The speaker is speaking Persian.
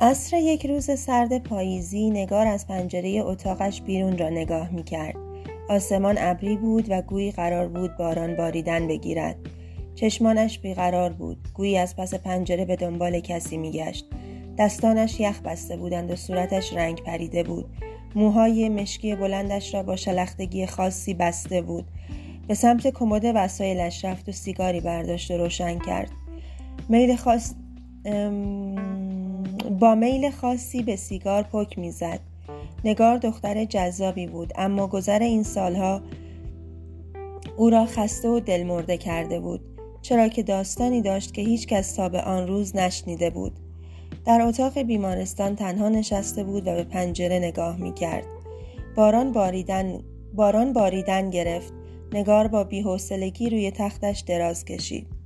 عصر یک روز سرد پاییزی نگار از پنجره اتاقش بیرون را نگاه می کرد. آسمان ابری بود و گویی قرار بود باران باریدن بگیرد. چشمانش بیقرار بود. گویی از پس پنجره به دنبال کسی میگشت. دستانش یخ بسته بودند و صورتش رنگ پریده بود. موهای مشکی بلندش را با شلختگی خاصی بسته بود. به سمت کمد وسایلش رفت و سیگاری برداشت و روشن کرد. میل خاص با میل خاصی به سیگار پک می‌زد نگار دختر جذابی بود اما گذر این سالها او را خسته و دلمرده کرده بود چرا که داستانی داشت که هیچ کس تا به آن روز نشنیده بود در اتاق بیمارستان تنها نشسته بود و به پنجره نگاه می کرد. باران باریدن, باران باریدن گرفت. نگار با بیحوصلگی روی تختش دراز کشید.